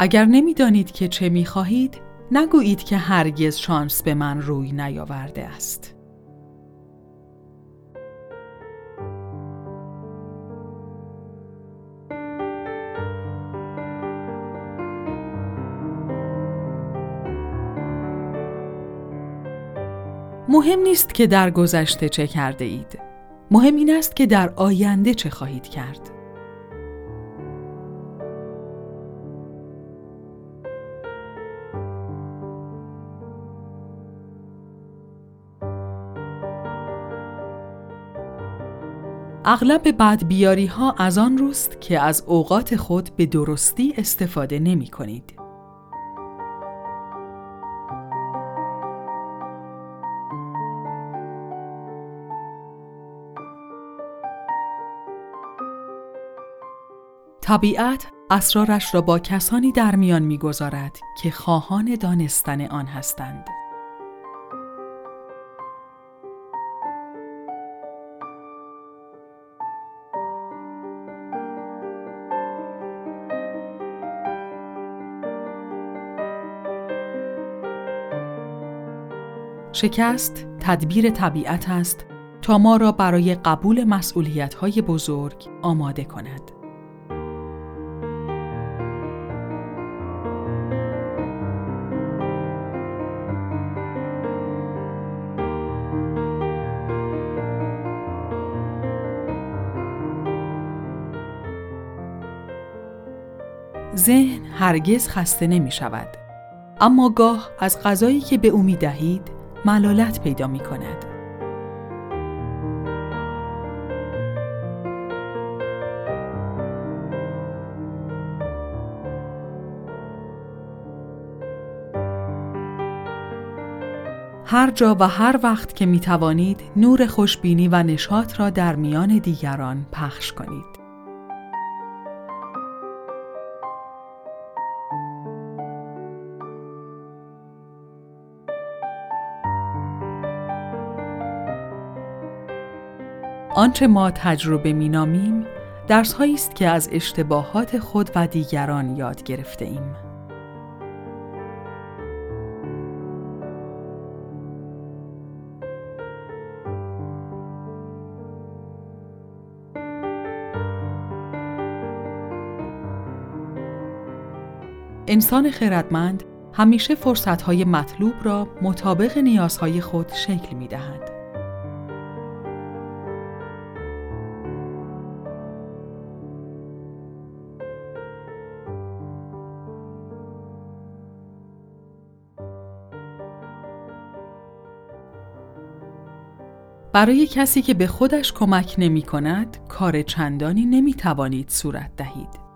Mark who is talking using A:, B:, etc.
A: اگر نمی‌دانید که چه می خواهید، نگویید که هرگز شانس به من روی نیاورده است. مهم نیست که در گذشته چه کرده اید. مهم این است که در آینده چه خواهید کرد. اغلب بدبیاری ها از آن روست که از اوقات خود به درستی استفاده نمی کنید. طبیعت اسرارش را با کسانی در میان می‌گذارد که خواهان دانستن آن هستند. شکست تدبیر طبیعت است تا ما را برای قبول مسئولیت های بزرگ آماده کند. ذهن هرگز خسته نمی شود. اما گاه از غذایی که به او می دهید ملالت پیدا می کند. هر جا و هر وقت که می توانید نور خوشبینی و نشاط را در میان دیگران پخش کنید. آنچه ما تجربه مینامیم درس است که از اشتباهات خود و دیگران یاد گرفته ایم. انسان خردمند همیشه فرصتهای مطلوب را مطابق نیازهای خود شکل می دهد. برای کسی که به خودش کمک نمی کند کار چندانی نمی توانید صورت دهید.